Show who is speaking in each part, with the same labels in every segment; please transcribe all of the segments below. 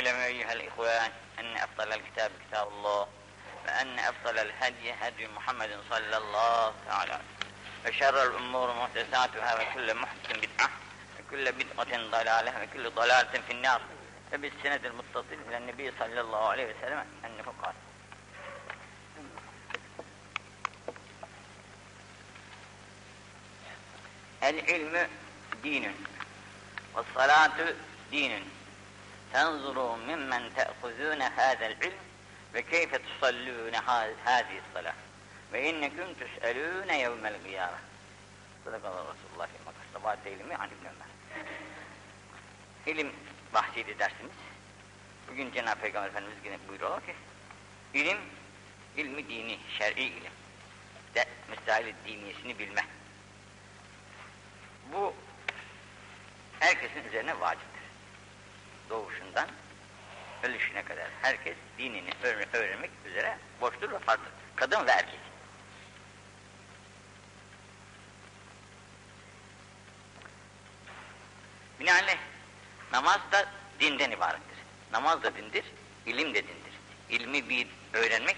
Speaker 1: اعلموا أيها الإخوان أن أفضل الكتاب كتاب الله وأن أفضل الهدي هدي محمد صلى الله تعالى وشر الأمور محدثاتها وكل محدث بدعة وكل بدعة ضلالة وكل ضلالة في النار. وبالسند المتصل إلى النبي صلى الله عليه وسلم أنه قال العلم دين والصلاة دين. تنظروا ممن تأخذون هذا العلم وكيف تصلون هذه الصلاة وإنكم تسألون يوم القيامة صدق الله رسول الله في مكة صباح ilmi عن ابن Ömer İlim bahsiydi dersimiz. Bugün Cenab-ı Peygamber Efendimiz yine buyuruyor ki ilim, ilmi dini, şer'i ilim. De, müstahil diniyesini bilme. Bu herkesin üzerine vaciptir. Doğuşundan ölüşüne kadar herkes dinini öğrenmek üzere borçludur ve farklıdır. Kadın ve erkek. Binaenaleyh namaz da dinden ibarettir. Namaz da dindir, ilim de dindir. İlmi bir öğrenmek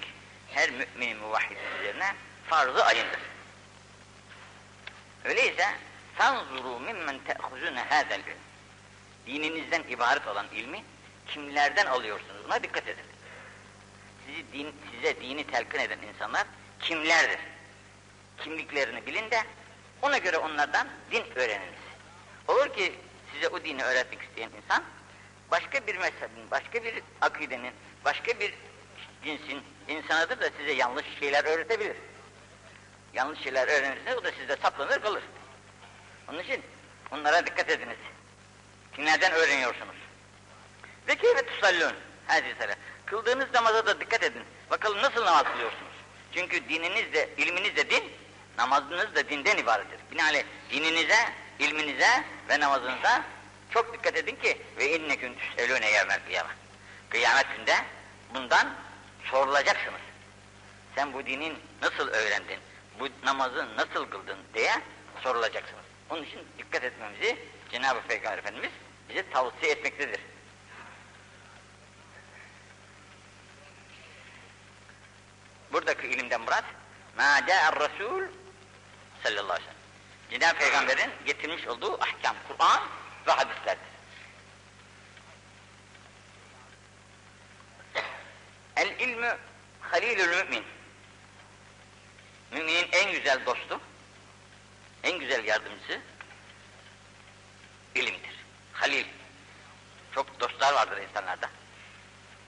Speaker 1: her müminin muvahhidin üzerine farz-ı ayındır. Öyleyse فَانْظُرُوا مِمَّنْ تَأْخُزُونَ هَذَا الْعِلْمِ Dininizden ibaret olan ilmi kimlerden alıyorsunuz? Buna dikkat edin. Sizi din, size dini telkin eden insanlar kimlerdir? Kimliklerini bilin de ona göre onlardan din öğreniniz. Olur ki size o dini öğretmek isteyen insan başka bir mezhebin, başka bir akidenin, başka bir cinsin insanıdır da size yanlış şeyler öğretebilir. Yanlış şeyler öğrenirseniz o da sizde saplanır kalır. Onun için onlara dikkat ediniz. Kimlerden öğreniyorsunuz? Ve keyfe tusallun. Hadi selam. Kıldığınız namaza da dikkat edin. Bakalım nasıl namaz kılıyorsunuz? Çünkü dininiz de, ilminiz de din, namazınız da dinden ibarettir. Binaenaleyh dininize, ilminize ve namazınıza çok dikkat edin ki ve inneküm tüselûne yevmel kıyamet. Kıyamet günde bundan sorulacaksınız. Sen bu dinin nasıl öğrendin? Bu namazı nasıl kıldın diye sorulacaksınız. Onun için dikkat etmemizi Cenab-ı Peygamber Efendimiz bize tavsiye etmektedir. Buradaki ilimden murat مَا جَاءَ الرَّسُولُ sallallahu aleyhi ve sellem. Cenab-ı Peygamber'in getirmiş olduğu ahkam, Kur'an ve hadislerdir. El ilmü halilül mümin. Müminin en güzel dostu, en güzel yardımcısı ilimdir. Halil. Çok dostlar vardır insanlarda.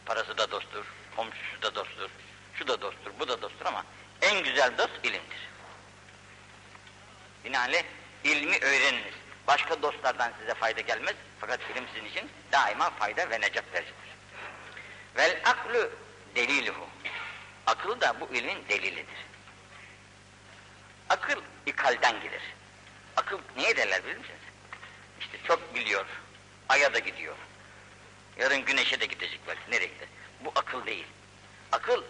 Speaker 1: Parası da dosttur, komşusu da dosttur, şu da dosttur, bu da dosttur ama en güzel dost ilimdir. Binaenaleyh ilmi öğreniniz. Başka dostlardan size fayda gelmez fakat ilim sizin için daima fayda ve necat vericidir. Vel aklu deliluhu. Akıl da bu ilmin delilidir. Akıl ikalden gelir. Akıl niye derler bilir misiniz? İşte çok biliyor, aya da gidiyor. Yarın güneşe de gidecek belki, nereye? Bu akıl değil. Akıl,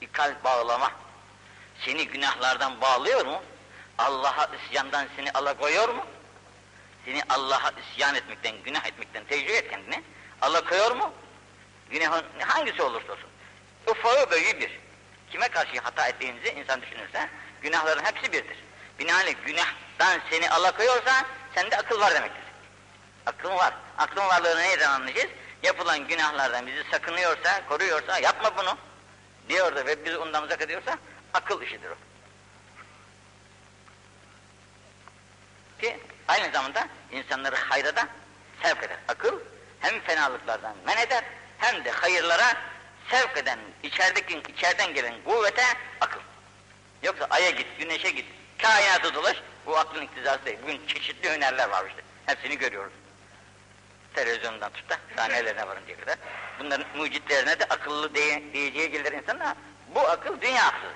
Speaker 1: ikal bağlama. Seni günahlardan bağlıyor mu? Allah'a isyandan seni alakoyuyor mu? Seni Allah'a isyan etmekten, günah etmekten tecrübe et kendini. Alakoyuyor mu? Günahın hangisi olursa olsun. Ufağı böyü bir. Kime karşı hata ettiğinizi insan düşünürse, günahların hepsi birdir. Binaenaleyh günahtan seni alakoyuyorsa, sende akıl var demektir. Akıl var. Aklın varlığını neyden anlayacağız? Yapılan günahlardan bizi sakınıyorsa, koruyorsa, yapma bunu diyor da ve biz ondan uzak ediyorsa, akıl işidir o. Ki aynı zamanda insanları hayra da sevk eder. Akıl hem fenalıklardan men eder hem de hayırlara sevk eden, içerideki, içeriden gelen kuvvete akıl. Yoksa aya git, güneşe git, kainatı dolaş, bu aklın iktizası değil. Bugün çeşitli hünerler var işte. Hepsini görüyoruz. Televizyondan tut da sahnelerine varıncaya kadar. Bunların mucitlerine de akıllı diye, diyeceği gelir insanlar. Bu akıl dünya aklı.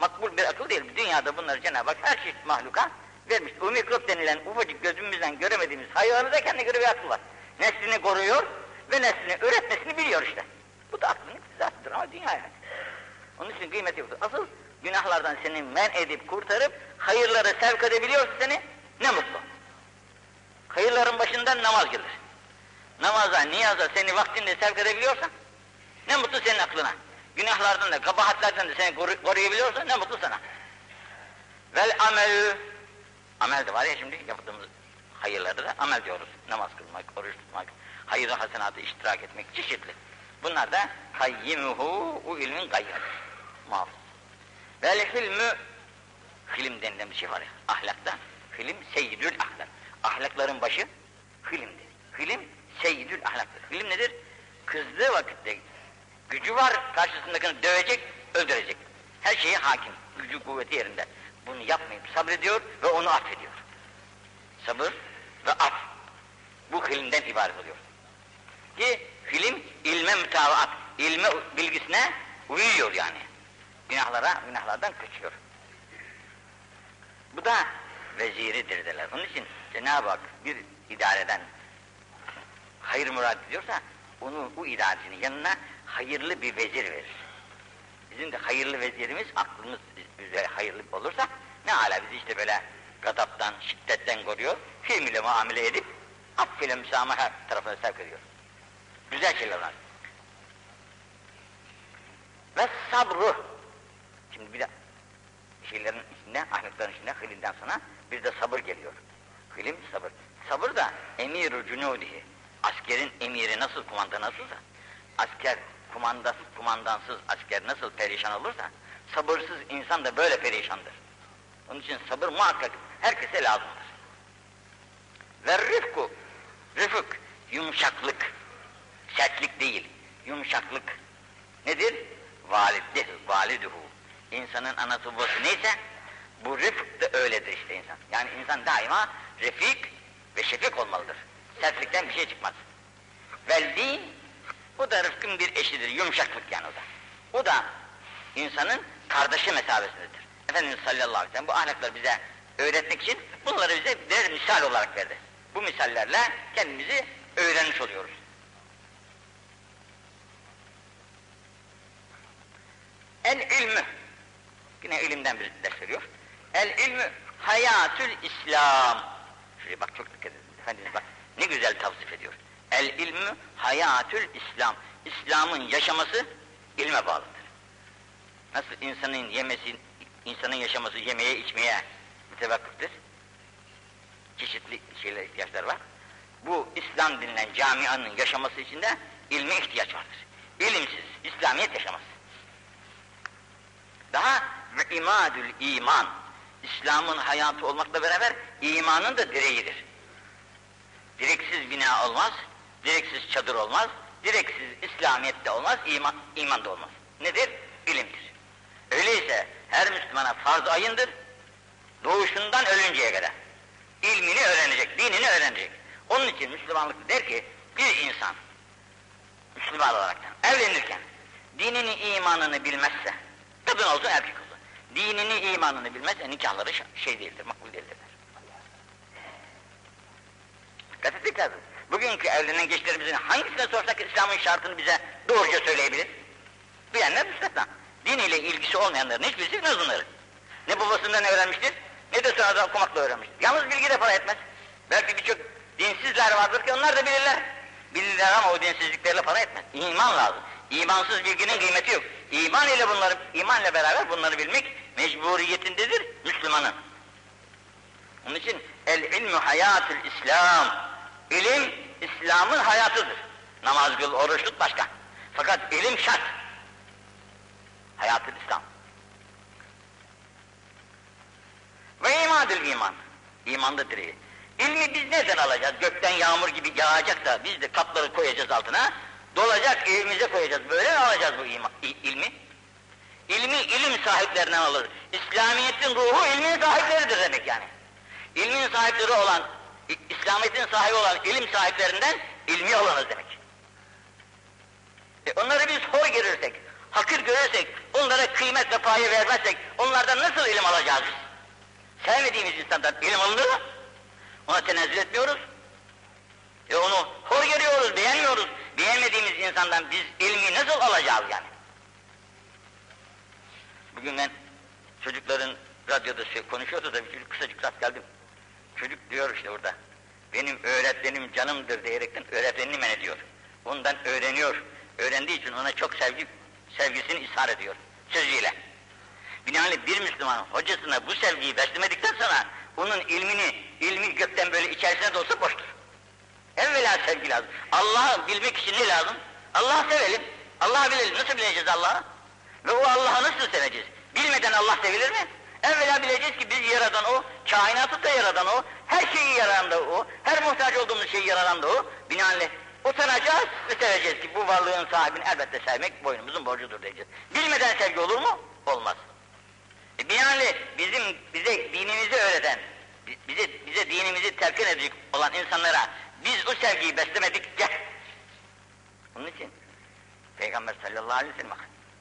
Speaker 1: Makbul bir akıl değil. Dünyada bunları Cenab-ı Hak her çeşit mahluka vermiş. O mikrop denilen ufacık gözümüzden göremediğimiz hayvanı da kendine göre bir akıl var. Neslini koruyor ve neslini üretmesini biliyor işte. Bu da aklın iktizasıdır ama dünya yani. Onun için kıymeti yoktur. Asıl günahlardan seni men edip kurtarıp hayırlara sevk edebiliyorsa seni ne mutlu. Hayırların başından namaz gelir. Namaza, niyaza seni vaktinde sevk edebiliyorsan ne mutlu senin aklına. Günahlardan da, kabahatlerden de seni koru- ne mutlu sana. Vel amelü, amel de var ya şimdi yaptığımız hayırlarda da amel diyoruz. Namaz kılmak, oruç tutmak, hayır hasenatı iştirak etmek çeşitli. Bunlar da kayyimuhu, o ilmin gayyarı. Muhafız. Vel hilmü, hilim denilen bir şey var ya, ahlakta. Hilim seyyidül ahlak. Ahlakların başı hilimdir. Hilim seyyidül ahlaktır. Hilim nedir? Kızdığı vakitte gücü var, karşısındakini dövecek, öldürecek. Her şeye hakim, gücü kuvveti yerinde. Bunu yapmayıp sabrediyor ve onu affediyor. Sabır ve af. Bu hilimden ibaret oluyor. Ki hilim ilme mütabaat, ilme bilgisine uyuyor yani. Günahlara, günahlardan kaçıyor. Bu da veziridir derler. Onun için Cenab-ı Hak bir idareden hayır murad ediyorsa onu bu idarecinin yanına hayırlı bir vezir verir. Bizim de hayırlı vezirimiz aklımız bize hayırlı olursa ne ala bizi işte böyle gadaptan, şiddetten koruyor. Film ile muamele edip affile müsamaha tarafına sevk ediyor. Güzel şeyler var. Ve sabru. Şimdi bir de şeylerin içinde, ahlakların içinde hilinden sonra bir de sabır geliyor. Hilim sabır. Sabır da emir-i cunudihi. Askerin emiri nasıl, kumanda nasılsa, asker kumandasız, kumandansız asker nasıl perişan olursa, sabırsız insan da böyle perişandır. Onun için sabır muhakkak herkese lazımdır. Ve rıfku, rıfık, yumuşaklık, sertlik değil, yumuşaklık. Nedir? Valideh, validuhu. İnsanın anası babası neyse, bu rıfk da öyledir işte insan. Yani insan daima refik ve şefik olmalıdır. Sertlikten bir şey çıkmaz. Vel din, bu da rıfkın bir eşidir, yumuşaklık yani o da. O da insanın kardeşi mesabesindedir. Efendimiz sallallahu aleyhi ve sellem bu ahlakları bize öğretmek için bunları bize birer misal olarak verdi. Bu misallerle kendimizi öğrenmiş oluyoruz. El ilmü, yine ilimden bir ders veriyor. El ilmü hayatül İslam. Şuraya bak çok dikkat edin. Efendimiz bak ne güzel tavsif ediyor. El ilmü hayatül İslam. İslam'ın yaşaması ilme bağlıdır. Nasıl insanın yemesi, insanın yaşaması yemeye içmeye mütevakkıftır. Çeşitli şeyler ihtiyaçlar var. Bu İslam denilen camianın yaşaması için de ilme ihtiyaç vardır. İlimsiz İslamiyet yaşamaz. Daha imadül iman. İslam'ın hayatı olmakla beraber imanın da direğidir. Direksiz bina olmaz, direksiz çadır olmaz, direksiz İslamiyet de olmaz, iman, iman da olmaz. Nedir? İlimdir. Öyleyse her Müslümana farz ayındır, doğuşundan ölünceye kadar. İlmini öğrenecek, dinini öğrenecek. Onun için Müslümanlık der ki, bir insan, Müslüman olarak evlenirken, dinini, imanını bilmezse, kadın olsun erkek olsun, dinini, imanını bilmezse nikahları şey değildir, makbul değildir. Dikkat etmek lazım. Bugünkü evlenen gençlerimizin hangisine sorsak İslam'ın şartını bize doğruca söyleyebilir? Bilenler müstesna. Din ile ilgisi olmayanların hiçbirisi bilmez bunları. Ne babasından öğrenmiştir, ne de sonradan okumakla öğrenmiştir. Yalnız bilgi de para etmez. Belki birçok dinsizler vardır ki onlar da bilirler. Bilirler ama o dinsizliklerle para etmez. İman lazım. İmansız bilginin kıymeti yok. İman ile bunları, iman ile beraber bunları bilmek mecburiyetindedir Müslümanın. Onun için el ilmu hayatül İslam. İlim İslam'ın hayatıdır. Namaz kıl, oruç tut başka. Fakat ilim şart. Hayatül İslam. Ve imadül iman. İman da direği. İlmi biz nereden alacağız? Gökten yağmur gibi yağacak da biz de kapları koyacağız altına. Dolacak evimize koyacağız. Böyle mi alacağız bu ima, ilmi? İlmi ilim sahiplerinden alır. İslamiyet'in ruhu ilmin sahipleridir demek yani. İlmin sahipleri olan, İslamiyet'in sahibi olan ilim sahiplerinden ilmi olanız demek. E onları biz hor görürsek, hakir görürsek, onlara kıymet ve payı vermezsek, onlardan nasıl ilim alacağız? Sevmediğimiz insandan ilim alınır mı? Ona tenezzül etmiyoruz. E onu hor görüyoruz, beğenmiyoruz. Beğenmediğimiz insandan biz ilmi nasıl alacağız yani? Bugün ben çocukların radyoda şey konuşuyordu da bir çocuk kısacık rast geldim. Çocuk diyor işte orada. benim öğretmenim canımdır diyerekten öğretmenini men ediyor. Ondan öğreniyor. Öğrendiği için ona çok sevgi, sevgisini ishar ediyor sözüyle. Binaenaleyh bir Müslüman hocasına bu sevgiyi beslemedikten sonra onun ilmini, ilmi gökten böyle içerisine dolsa boştur. Evvela sevgi lazım. Allah'ı bilmek için ne lazım? Allah'ı sevelim. Allah'ı bilelim. Nasıl bileceğiz Allah'ı? Ve o Allah'ı nasıl seveceğiz? Bilmeden Allah sevilir mi? Evvela bileceğiz ki biz yaradan o, kainatı da yaradan o, her şeyi yaradan da o, her muhtaç olduğumuz şeyi yaradan da o. Binaenaleyh utanacağız ve seveceğiz ki bu varlığın sahibini elbette sevmek boynumuzun borcudur diyeceğiz. Bilmeden sevgi olur mu? Olmaz. E, binaenaleyh bizim bize dinimizi öğreten, bize bize dinimizi telkin edecek olan insanlara biz o sevgiyi beslemedikçe onun için Peygamber sallallahu aleyhi ve sellem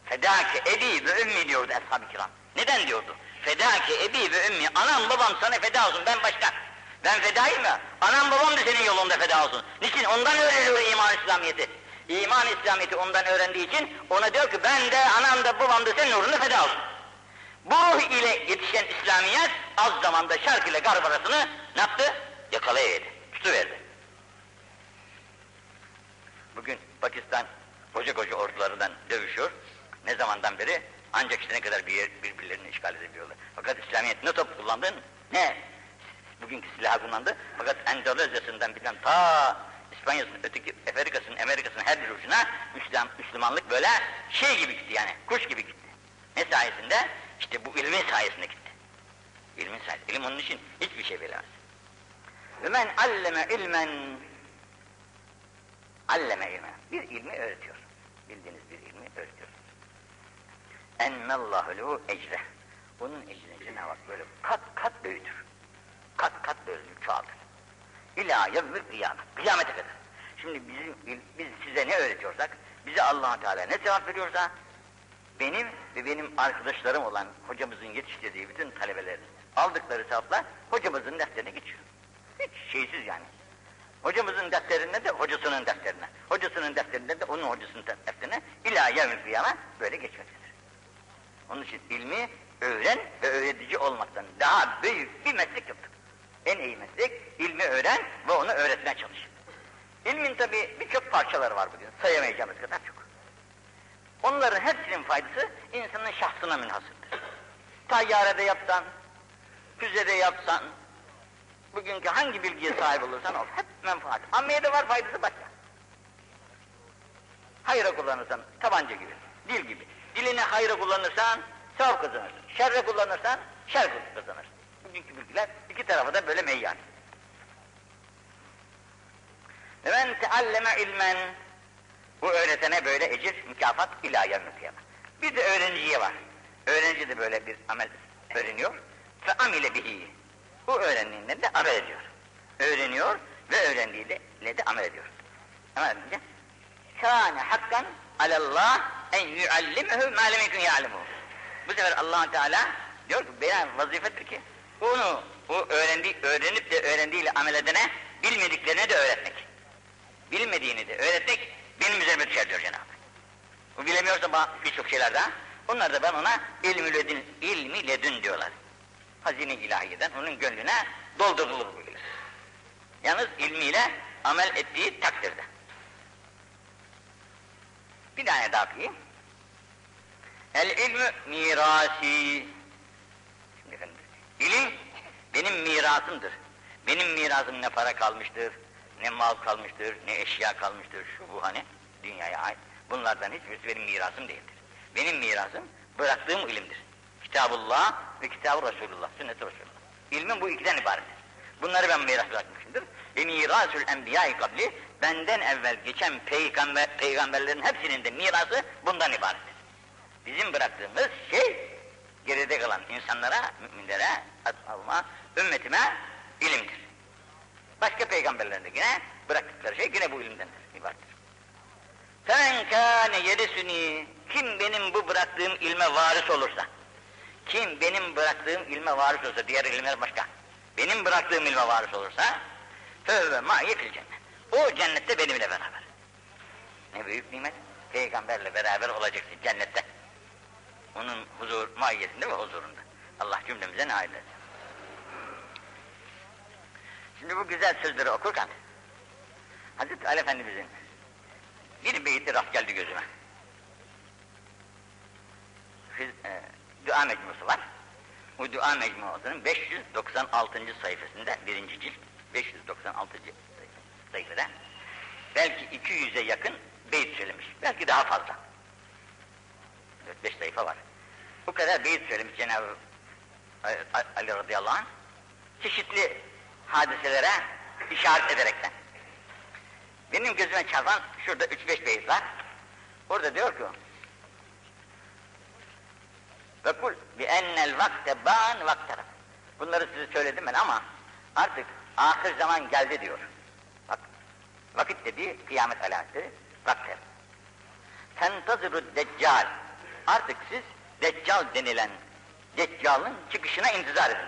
Speaker 1: fedâke ebi ve ümmi diyordu ashab-ı kiram. Neden diyordu? Fedâke ebi ve ümmi anam babam sana feda olsun ben başka. Ben fedayım ya. Anam babam da senin yolunda feda olsun. Niçin? Ondan öğreniyor iman İslamiyeti. İman İslamiyeti ondan öğrendiği için ona diyor ki ben de anam da babam da senin uğruna feda olsun. Bu ruh ile yetişen İslamiyet az zamanda şark ile garb arasını ne yaptı? Yakalayıverdi, tutuverdi. Bugün Pakistan koca koca ordularından dövüşüyor. Ne zamandan beri ancak işte ne kadar bir yer, birbirlerini işgal edebiliyorlar. Fakat İslamiyet ne top kullandın ne bugünkü silahı kullandı. Fakat Endonezya'sından bilmem ta İspanya'sının öteki Afrika'sının Amerika'sının her bir ucuna Müslüman, Müslümanlık böyle şey gibi gitti yani kuş gibi gitti. Ne sayesinde? İşte bu ilmin sayesinde gitti. İlmin sayesinde. İlim onun için hiçbir şey bilemez. Ve men alleme ilmen alleme ilmen. Bir ilmi öğretiyor. Bildiğiniz bir ilmi öğretiyor. Enmellahu lehu ecre. Bunun ecrini Cenab-ı böyle kat kat büyütür. Kat kat büyütür, çoğaltır. İlâ yevmül kıyamet. Kıyamete kadar. Şimdi bizim, biz size ne öğretiyorsak, bize allah Teala ne cevap veriyorsa, benim ve benim arkadaşlarım olan hocamızın yetiştirdiği bütün talebelerin aldıkları sevaplar hocamızın defterine geçiyor. Hiç şeysiz yani. Hocamızın defterine de hocasının defterine, hocasının defterinde de onun hocasının defterine ila yevmil kıyame böyle geçmektedir. Onun için ilmi öğren ve öğretici olmaktan daha büyük bir meslek yoktur. En iyi meslek ilmi öğren ve onu öğretmeye çalış. İlmin tabi birçok parçaları var bugün, sayamayacağımız kadar çok. Onların hepsinin faydası insanın şahsına münhasırdır. Tayyarede yapsan, füzede yapsan, bugünkü hangi bilgiye sahip olursan ol, hep menfaat. Ammeye de var faydası başka. Hayra kullanırsan tabanca gibi, dil gibi. Dilini hayra kullanırsan sevap kazanırsın. Şerre kullanırsan şer kazanırsın. Bugünkü bilgiler iki tarafa da böyle meyyan. Men tealleme ilmen bu öğretene böyle ecir, mükafat ilahi kıyamet. Bir de öğrenciye var. Öğrenci de böyle bir amel öğreniyor. Ve amile bihi. Bu öğrendiğinde de amel ediyor. Öğreniyor ve öğrendiğiyle de amel ediyor. Amel edince kâne hakkan alallah en yuallimehu mâ lem. Bu sefer allah Teala diyor ki beyan vazifedir ki onu bu öğrendi, öğrenip de öğrendiğiyle amel edene bilmediklerine de öğretmek. Bilmediğini de öğretmek benim üzerime düşer diyor Cenab-ı. Bu bilemiyorsa birçok şeyler daha. Onlar da ben ona ilmi ledün, ilmi ledün diyorlar. Hazine ilahiyeden onun gönlüne doldurulur bu ilim. Yalnız ilmiyle amel ettiği takdirde. Bir tane daha okuyayım. El ilmü mirasi. Şimdi efendim, ilim benim mirasımdır. Benim mirasım ne para kalmıştır, ne mal kalmıştır, ne eşya kalmıştır, şu bu hani dünyaya ait. Bunlardan hiçbirisi benim mirasım değildir. Benim mirasım bıraktığım ilimdir. Kitabullah ve kitab Resulullah, sünnet-i Resulullah. İlmin bu ikiden ibarettir. Bunları ben miras bırakmışımdır. Ve mirasül enbiya kabli, benden evvel geçen peygamber, peygamberlerin hepsinin de mirası bundan ibarettir. Bizim bıraktığımız şey, geride kalan insanlara, müminlere, ashabıma, ümmetime ilimdir. Başka peygamberlerin yine bıraktıkları şey yine bu ilimdendir, ibarettir. Sen kâne yerisuni, kim benim bu bıraktığım ilme varis olursa, kim benim bıraktığım ilme varis olursa, diğer ilimler başka, benim bıraktığım ilme varis olursa, fevve ma'ye fil cennet. O cennette benimle beraber. Ne büyük nimet, peygamberle beraber olacaksın cennette. Onun huzur, maiyetinde ve huzurunda. Allah cümlemize nail etsin. Şimdi bu güzel sözleri okurken Hazreti Ali Efendimizin bir beyti rast geldi gözüme. Fiz, e, dua mecmusu var. Bu dua mecmuasının 596. sayfasında birinci cilt 596. sayfada belki 200'e yakın beyit söylemiş. Belki daha fazla. 4-5 sayfa var. Bu kadar beyit söylemiş Cenab-ı Ali radıyallahu anh. Çeşitli hadiselere işaret ederekten. Benim gözüme çarpan şurada 3-5 beyit var. Orada diyor ki ve kul bi ennel vakte ban vaktaraf. Bunları size söyledim ben ama artık ahir zaman geldi diyor. Vakit dediği kıyamet alameti vakter. Tentazırü deccal. Artık siz deccal denilen deccalın çıkışına intizar edin.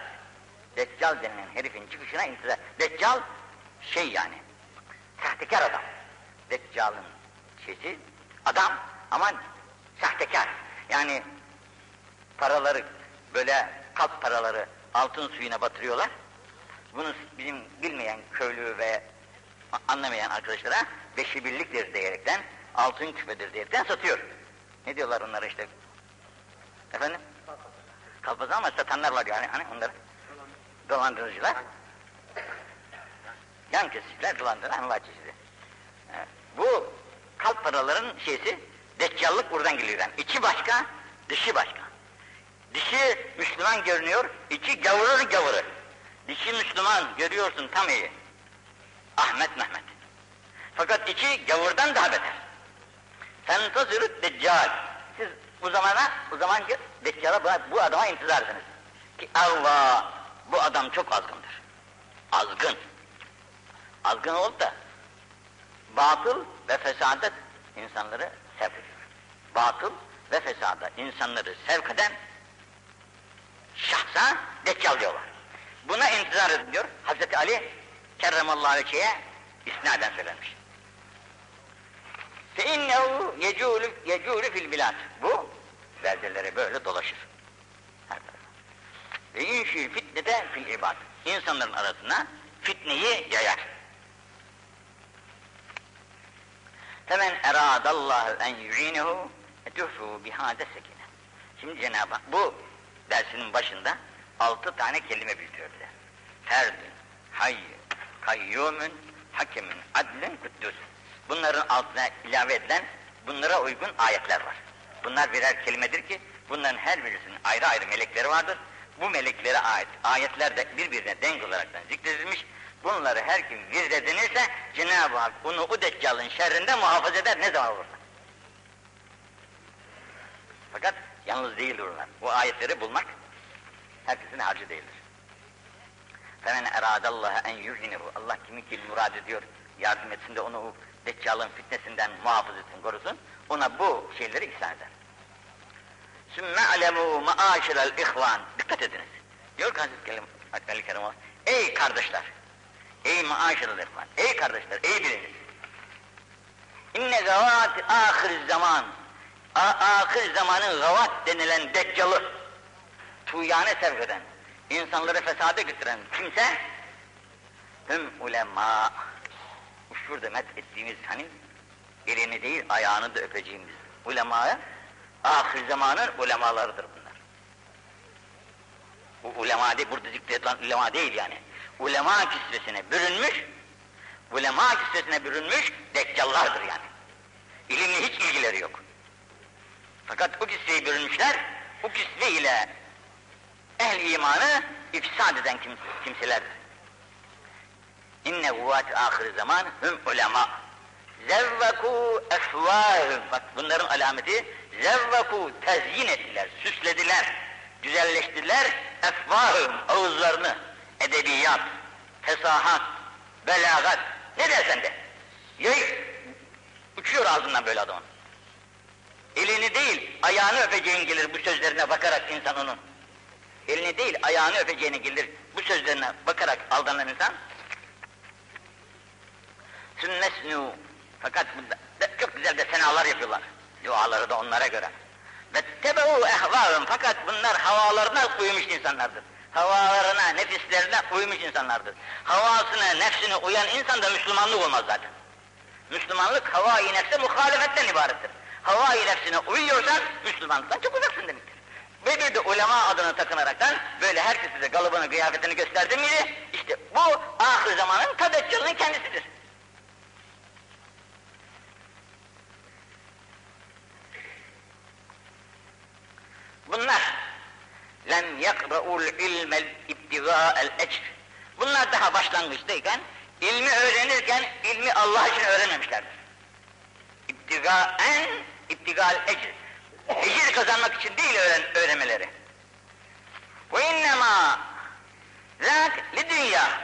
Speaker 1: Deccal denilen herifin çıkışına intizar. Deccal şey yani sahtekar adam. Deccal'ın şeysi adam ama sahtekar. Yani paraları böyle kalp paraları altın suyuna batırıyorlar. Bunu bizim bilmeyen köylü ve anlamayan arkadaşlara beşi birliktir diyerekten altın küpedir diyerekten satıyor. Ne diyorlar onlara işte? Efendim? Kalpazan ama satanlar var yani hani onları. Dolandırıcılar. Yan kesiciler dolandıran var çeşidi. Bu kalp paraların şeysi deccallık buradan geliyor. Yani. İçi başka, dışı başka. Dışı Müslüman görünüyor, içi gavurur gavuru. Dışı Müslüman görüyorsun tam iyi. Ahmet Mehmet. Fakat içi gavurdan daha beter. Sen tazırıt deccal. Siz bu zamana, bu zaman deccala bu adama intizar ediniz. Ki Allah, bu adam çok azgındır. Azgın. Azgın olup da batıl ve fesadet insanları sevk ediyor. Batıl ve fesada insanları sevk eden şahsa deccal diyorlar. Buna intizar ediyor Hazreti Ali kerremallahu aleyke'ye isnaden söylenmiş. Fe innehu yecûlü, yecûlü fil bilad. Bu beldelere böyle dolaşır. Ve inşi fitne de fil ibad. İnsanların arasına fitneyi yayar. Femen eradallahu en yu'inehu tuhfu bihâde sekine. Şimdi Cenab-ı Hak bu dersinin başında altı tane kelime bildiriyor bize. Ferdün, kayyumun, hakemin, adlin, kuddus. Bunların altına ilave edilen, bunlara uygun ayetler var. Bunlar birer kelimedir ki, bunların her birisinin ayrı ayrı melekleri vardır. Bu meleklere ait ayetler de birbirine denk olaraktan zikredilmiş. Bunları her kim vird edinirse Cenab-ı Hak onu o deccalın şerrinde muhafaza eder ne zaman olursa. Fakat yalnız değildir onlar. Bu ayetleri bulmak herkesin harcı değildir. Femen eradallaha en yuhinihu. Allah kimi ki murad ediyor, yardım etsin de onu o deccalın fitnesinden muhafız etsin, korusun. Ona bu şeyleri ihsan eder. Sümme alemu maaşirel ihvan. Dikkat ediniz. Diyor ki Hazreti Kerim Ey kardeşler! Ey maaşirel ihvan! Ey kardeşler! Ey biliniz! İnne gavat ahir zaman ahir zamanın gavat denilen deccalı tuyane sevk eden, insanları fesade götüren kimse tüm ulema şurada met ettiğimiz hani elini değil ayağını da öpeceğimiz ulemaya ahir zamanın ulemalarıdır bunlar. Bu ulema değil, burada zikredilen ulema değil yani. Ulema kisvesine bürünmüş, ulema kisvesine bürünmüş deccallardır yani. İlimle hiç ilgileri yok. Fakat o kisveyi bürünmüşler, o kisve ile ehl imanı ifsad eden kim, kimselerdir. İnne huvat ahir zaman hüm ulema. Zevveku efvahüm. Bak bunların alameti zevveku tezyin ettiler, süslediler, güzelleştirdiler efvahüm ağızlarını, edebiyat, fesahat, belagat, ne dersen de. Yay, uçuyor ağzından böyle adamın. Elini değil, ayağını öpeceğin gelir bu sözlerine bakarak insan onun. Elini değil, ayağını öpeceğine gelir bu sözlerine bakarak aldanan insan. Sünnesnu. Fakat çok güzel de senalar yapıyorlar. Duaları da onlara göre. Ve tebe'u ehvâhum. Fakat bunlar havalarına uymuş insanlardır. Havalarına, nefislerine uymuş insanlardır. Havasına, nefsine uyan insan da Müslümanlık olmaz zaten. Müslümanlık hava-i nefse muhalefetten ibarettir. Hava-i nefsine uyuyorsan Müslümanlıktan çok uzaksın demektir. Ve bir de ulema adını takınaraktan böyle herkese de galıbını, kıyafetini gösterdi miydi? İşte bu ahir zamanın tadeccalının kendisidir. Bunlar lem yakra'ul ilmel ibtigâ'el ecr. Bunlar daha başlangıçtayken ilmi öğrenirken ilmi Allah için öğrenmemişlerdir. İbtigâen ibtigâ'el ecr. Ecir kazanmak için değil öğren öğrenmeleri. Ve innemâ zâk li dünya.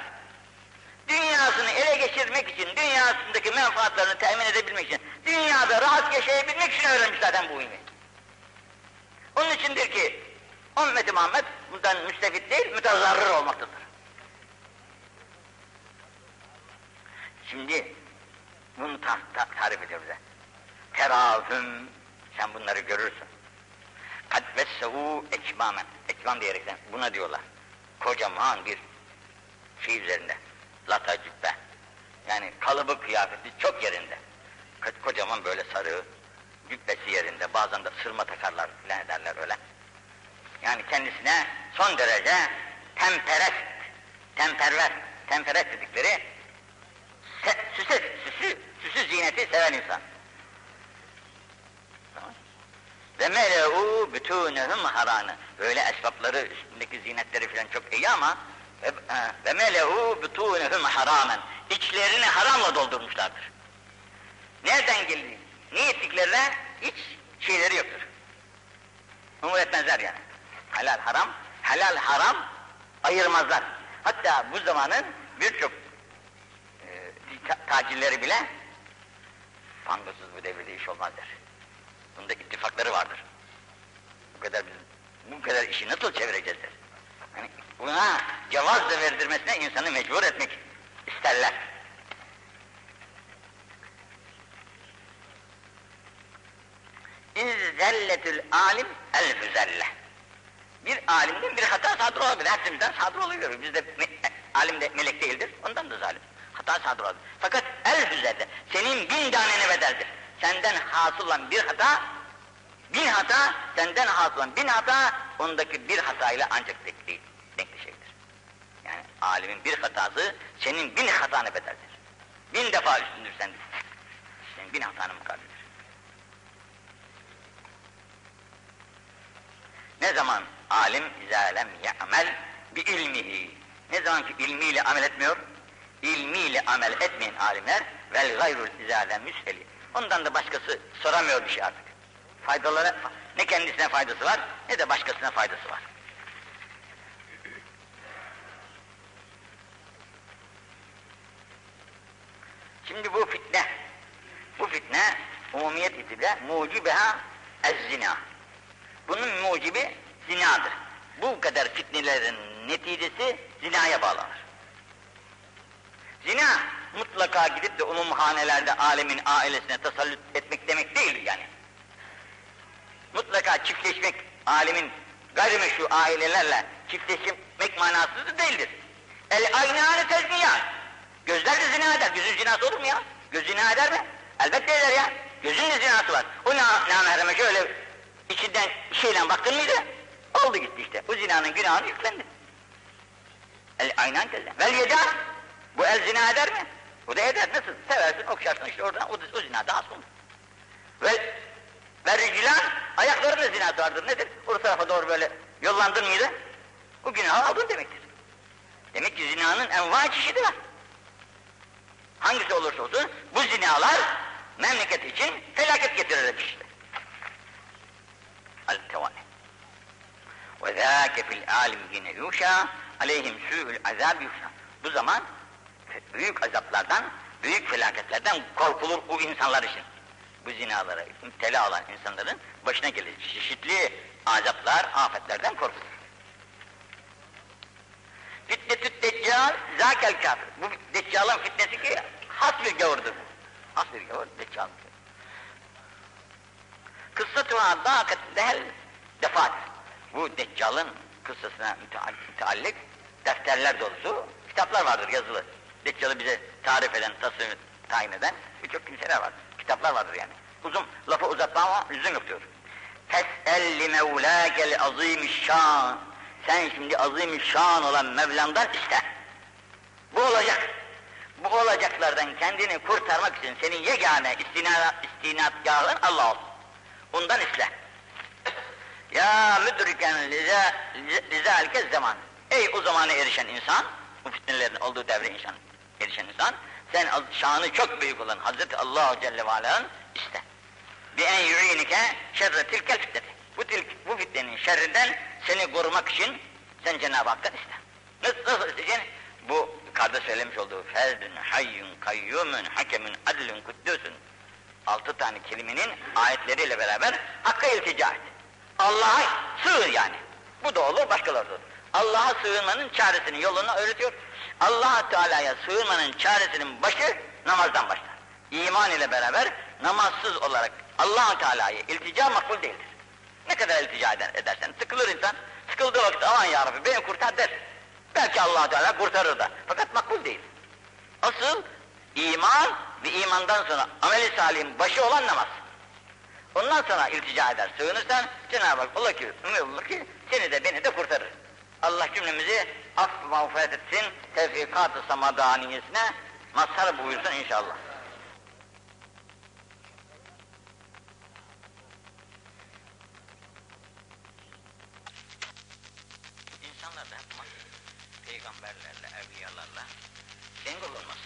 Speaker 1: Dünyasını ele geçirmek için, dünyasındaki menfaatlarını temin edebilmek için, dünyada rahat yaşayabilmek için öğrenmiş zaten bu ilmi. Onun içindir ki ümmeti Muhammed bundan müstefit değil, mütezarrır olmaktadır. Şimdi bunu ta ta tarif ediyor bize. Terafüm, sen bunları görürsün. Kad vessehu ekmamen, ekmam diyerekten buna diyorlar. Kocaman bir şey üzerinde, lata cübbe. Yani kalıbı kıyafeti çok yerinde. Kocaman böyle sarı, cübbesi yerinde, bazen de sırma takarlar filan ederler öyle. Yani kendisine son derece temperest, temperver, temperest dedikleri se, süsü, süsü, süsü ziyneti seven insan. Ve mele'u bütûnehum haranı. Böyle esbapları, üstündeki zinetleri filan çok iyi ama ve, ve mele'u bütûnehum haramen. İçlerini haramla doldurmuşlardır. Nereden geldi? Ne ettiklerine hiç şeyleri yoktur. Umur etmezler yani. Halal haram, helal haram ayırmazlar. Hatta bu zamanın birçok e, ta tacirleri bile fangosuz bu devirde iş olmaz der. Bunda ittifakları vardır. Bu kadar biz, bu kadar işi nasıl çevireceğiz. Yani buna cevaz da verdirmesine insanı mecbur etmek isterler. İzzelletül alim elfü zelle. Bir alimden bir hata sadır olabilir. Herkesimizden sadır oluyor. Bizde me alim de melek değildir. Ondan da zalim. Hata sadır olabilir. Fakat elfü zelle. Senin bin tanene bedeldir. Senden hasıl olan bir hata, bin hata, senden hasıl olan bin hata, ondaki bir hatayla ancak denkli, denkleşebilir. Yani alimin bir hatası, senin bin hatana bedeldir. Bin defa üstündür senden. Senin bin hatanın mukabildir. Ne zaman alim izalem ya'mel bi ilmihi. Ne zaman ki ilmiyle amel etmiyor, ilmiyle amel etmeyen alimler vel gayrul izalem müseli. Ondan da başkası soramıyor bir şey artık. Faydaları ne kendisine faydası var ne de başkasına faydası var. Şimdi bu fitne, bu fitne umumiyet itibariyle mucibeha ez-zina. Bunun mucibi zinadır. Bu kadar fitnelerin neticesi zinaya bağlanır. Zina mutlaka gidip de umumhanelerde alemin ailesine tasallut etmek demek değil yani. Mutlaka çiftleşmek alemin gayrimeşru ailelerle çiftleşmek manası da değildir. El aynâne tezniya. Gözler de zina eder. Gözün zinası olur mu ya? Göz zina eder mi? Elbette eder ya. Gözün de zinası var. O na namahreme şöyle içinden şeyle baktın mıydı? Oldu gitti işte. Bu zinanın günahını yüklendi. El aynan tezniya. Vel yeda. Bu el zina eder mi? Bu da eder. Nasıl? Seversin, okşarsın işte oradan. O, o zina daha sonra. Ve ve riclan, ayaklarında zinası vardır. Nedir? O tarafa doğru böyle yollandın mıydı? Bu günahı aldın demektir. Demek ki zinanın enva çeşidi var. Hangisi olursa olsun bu zinalar memleket için felaket getirir işte. El-tevani. Fil âlim yine yuşâ aleyhim sû'ül azâb yuşâ. Bu zaman büyük azaplardan, büyük felaketlerden korkulur bu insanlar için. Bu zinalara müptela olan insanların başına gelecek çeşitli azaplar, afetlerden korkulur. Fitnetü deccal, zâkel kafir. Bu deccalın fitnesi ki has bir gavurdur. Has bir gavur, deccal. Kıssatu dâket lehel defat. Bu deccalın kıssasına müteal- müteallik defterler dolusu kitaplar vardır yazılı. Deccalı bize tarif eden, tasvir tayin eden birçok kimseler var. Kitaplar vardır yani. Uzun, lafı uzatma ama lüzum yok diyor. Fes'el li mevlâkel azîmişşân. Sen şimdi azîmişşân olan Mevlam'dan iste. Bu olacak. Bu olacaklardan kendini kurtarmak için senin yegane istina, istinadgahın Allah olsun. Bundan iste. Ya müdriken liza, lizalike zaman. Ey o zamana erişen insan, bu fitnelerin olduğu devre insan, erişen insan, sen şanı çok büyük olan Hazreti Allah Celle ve Ala'nın iste. Bi en yu'inike şerre tilkel fitneti. Bu, tilk, bu fitnenin şerrinden seni korumak için sen Cenab-ı Hak'tan iste. Nasıl, nasıl isteyeceksin? Bu yukarıda söylemiş olduğu ferdün, hayyun, kayyumun, hakemun, adlun, kuddüsün. Altı tane kelimenin ayetleriyle beraber Hakk'a iltica et. Allah'a sığır yani. Bu da olur, başkaları da olur. Allah'a sığınmanın çaresini, yolunu öğretiyor. Allah Teala'ya sığınmanın çaresinin başı namazdan başlar. İman ile beraber namazsız olarak allah Teala'ya iltica makbul değildir. Ne kadar iltica eder, edersen sıkılır insan. Sıkıldığı vakit aman ya beni kurtar der. Belki allah Teala kurtarır da. Fakat makbul değil. Asıl iman ve imandan sonra ameli salihin başı olan namaz. Ondan sonra iltica eder, sığınırsan Cenab-ı Hak ola ki, ümit ki seni de beni de kurtarır. Allah cümlemizi af mağfiret etsin, tevfikat-ı samadaniyesine mazhar buyursun inşallah. İnsanlar da yapmak, peygamberlerle, evliyalarla dengel olmaz.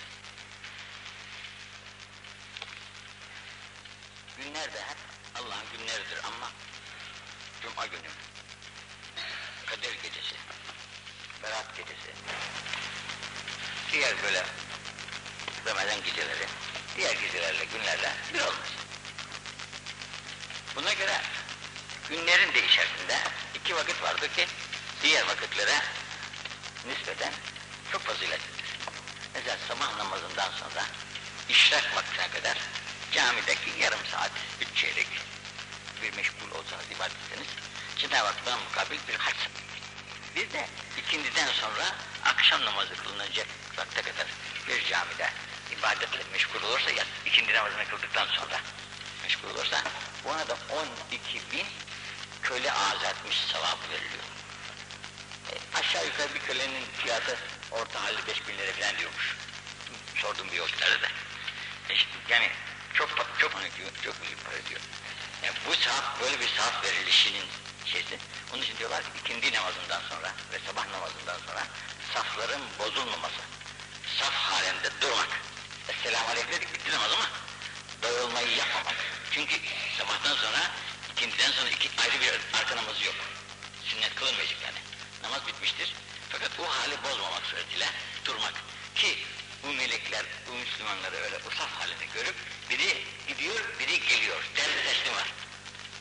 Speaker 1: Günler de hep Allah'ın günleridir ama Cuma günü, Kadir gecesi, Berat gecesi, diğer böyle Ramazan geceleri, diğer gecelerle günlerle bir olmaz. Buna göre günlerin de içerisinde iki vakit vardır ki diğer vakitlere nispeten çok faziletlidir. Mesela sabah namazından sonra işrak vaktine kadar camideki yarım saat, üç çeyrek bir meşgul olsanız, ibadet etseniz Cenab-ı Hak'tan mukabil bir hac Bir de ikindiden sonra akşam namazı kılınacak vakte kadar bir camide ibadetle meşgul olursa ya ikindi namazını kıldıktan sonra meşgul olursa ona da 12 bin köle azatmış sevabı veriliyor. E, aşağı yukarı bir kölenin fiyatı orta halde 5 bin lira falan diyormuş. Sordum bir yolculara da. E, işte yani çok çok, çok büyük para diyor. Yani bu saat böyle bir saat verilişinin şeysi. Onun için diyorlar ki ikindi namazından sonra ve sabah namazından sonra safların bozulmaması. Saf halinde durmak. Esselamu Aleyküm dedik bitti namaz ama dağılmayı yapmamak. Çünkü sabahtan sonra ikindiden sonra iki ayrı bir arka namazı yok. Sünnet kılınmayacak yani. Namaz bitmiştir. Fakat o hali bozmamak suretiyle durmak. Ki bu melekler, bu Müslümanları öyle o saf halinde görüp biri gidiyor, biri geliyor. Devri teslim var.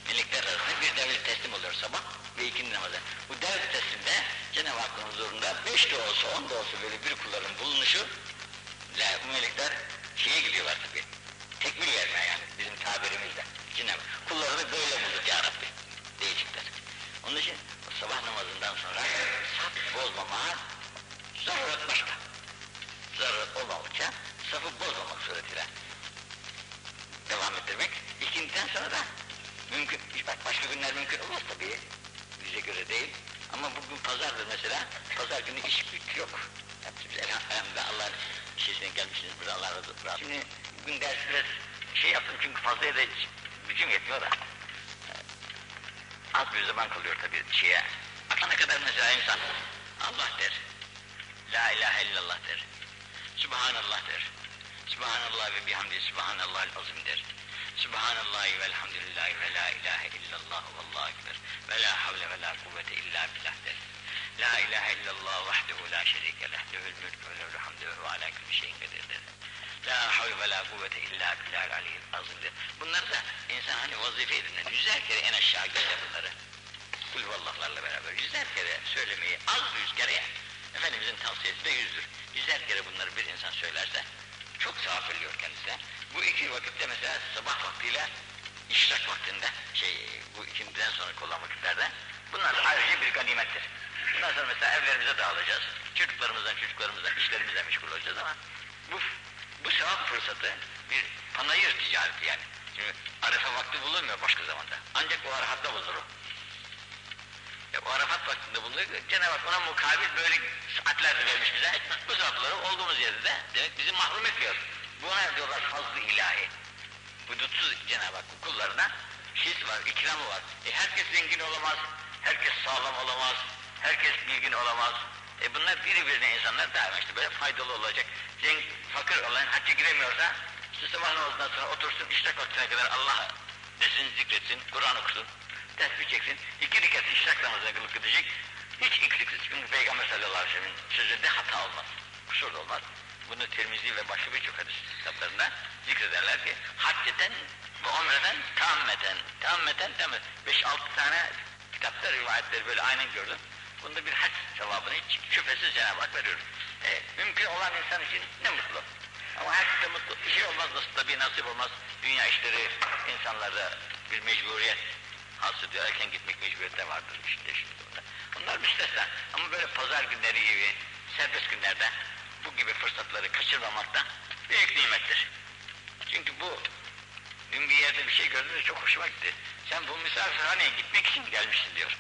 Speaker 1: Melekler arasında bir devri teslim oluyor sabah ve ikindi namazı. Bu devri teslimde Cenab-ı Hakk'ın huzurunda beş de olsa, on da olsa böyle bir kulların bulunuşu la, bu melekler şeye gidiyorlar tabii. Tekbir vermeye yani bizim tabirimizle. Cenab-ı kullarını böyle bulduk ya Rabbi diyecekler. Onun için sabah namazından sonra saf bozmamaya zaruret başka. Zaruret olmadıkça safı bozmamak suretiyle devam ettirmek. İkinciden sonra da mümkün, bak başka günler mümkün olmaz tabii. Bize göre değil. Ama bugün pazardır mesela. Pazar günü iş güç yok. Hepsi biz elhamdülillah Allah'ın işesine gelmişsiniz burada Allah razı olsun. Şimdi bugün ders biraz şey yaptım çünkü fazla da gücüm yetmiyor da. Az bir zaman kalıyor tabii şeye. Akşama kadar mesela insan Allah der. La ilahe illallah der. Subhanallah der. Subhanallah ve bihamdi subhanallah azim der. Subhanallah ve elhamdülillah ve la ilahe illallah ve allahu ekber. Ve la havle ve la kuvvete illa billah der. La ilahe illallah vahdehu la şerike leh. Lehül mülk ve lehül hamdü ve ala kulli şeyin kadir der. La havle ve la kuvvete illa billahil aliyyil azim der. Bunlar da insan hani vazife edinen yüzer kere en aşağı gönder bunları. Kul vallahlarla beraber yüzer kere söylemeyi az yüz kere. Efendimizin tavsiyesi de yüzdür. Yüzer kere bunları bir insan söylerse çok sevap veriliyor kendisine. Bu iki vakitte mesela sabah vaktiyle işrak vaktinde şey bu ikindiden sonra olan vakitlerde bunlar ayrıca bir ganimettir.
Speaker 2: Bundan sonra mesela evlerimize dağılacağız. Çocuklarımızdan, çocuklarımızdan, işlerimizle meşgul olacağız ama bu, bu sevap fırsatı bir panayır ticareti yani. Şimdi Arefe vakti bulunmuyor başka zamanda. Ancak o Arafat'ta bulunur o. E, o Arafat vaktinde bulunuyor. Cenab-ı Hak ona mukabil böyle saatler vermiş bize. Bu sevapları olduğumuz yerde de demek bizi mahrum etmiyor. Buna diyorlar fazlı ilahi. Hudutsuz Cenab-ı Hak kullarına şiz var, ikramı var. E, herkes zengin olamaz, herkes sağlam olamaz, herkes bilgin olamaz. E bunlar birbirine insanlar daima işte böyle faydalı olacak. Zengin, fakir olan hacca giremiyorsa işte sabah namazından sonra otursun işrak vaktine kadar Allah desin, zikretsin, Kur'an okusun, tesbih çeksin. İki rekat işrak namazına kılıp gidecek. Hiç eksiksiz. Çünkü Peygamber sallallahu aleyhi ve sellem'in sözünde hata olmaz. Kusur da olmaz. Bunu Tirmizi ve başka birçok hadis kitaplarında zikrederler ki hacceten ve umreden tammeten, tammeten, tammeten. Beş altı tane kitapta rivayetleri böyle aynen gördüm. Bunda bir hac sevabını hiç şüphesiz Cenab-ı Hak veriyor. E, mümkün olan insan için ne mutlu. Ama herkese mutlu. Bir şey olmaz nasıl tabii nasip olmaz. Dünya işleri insanlarda bir mecburiyet hasıl diyor. Erken gitmek mecburiyeti vardır işte bunda. Bunlar müstesna. Ama böyle pazar günleri gibi serbest günlerde bu gibi fırsatları kaçırmamak da büyük nimettir. Çünkü bu dün bir yerde bir şey gördüm de çok hoşuma gitti. Sen bu misafirhaneye gitmek için gelmişsin diyor.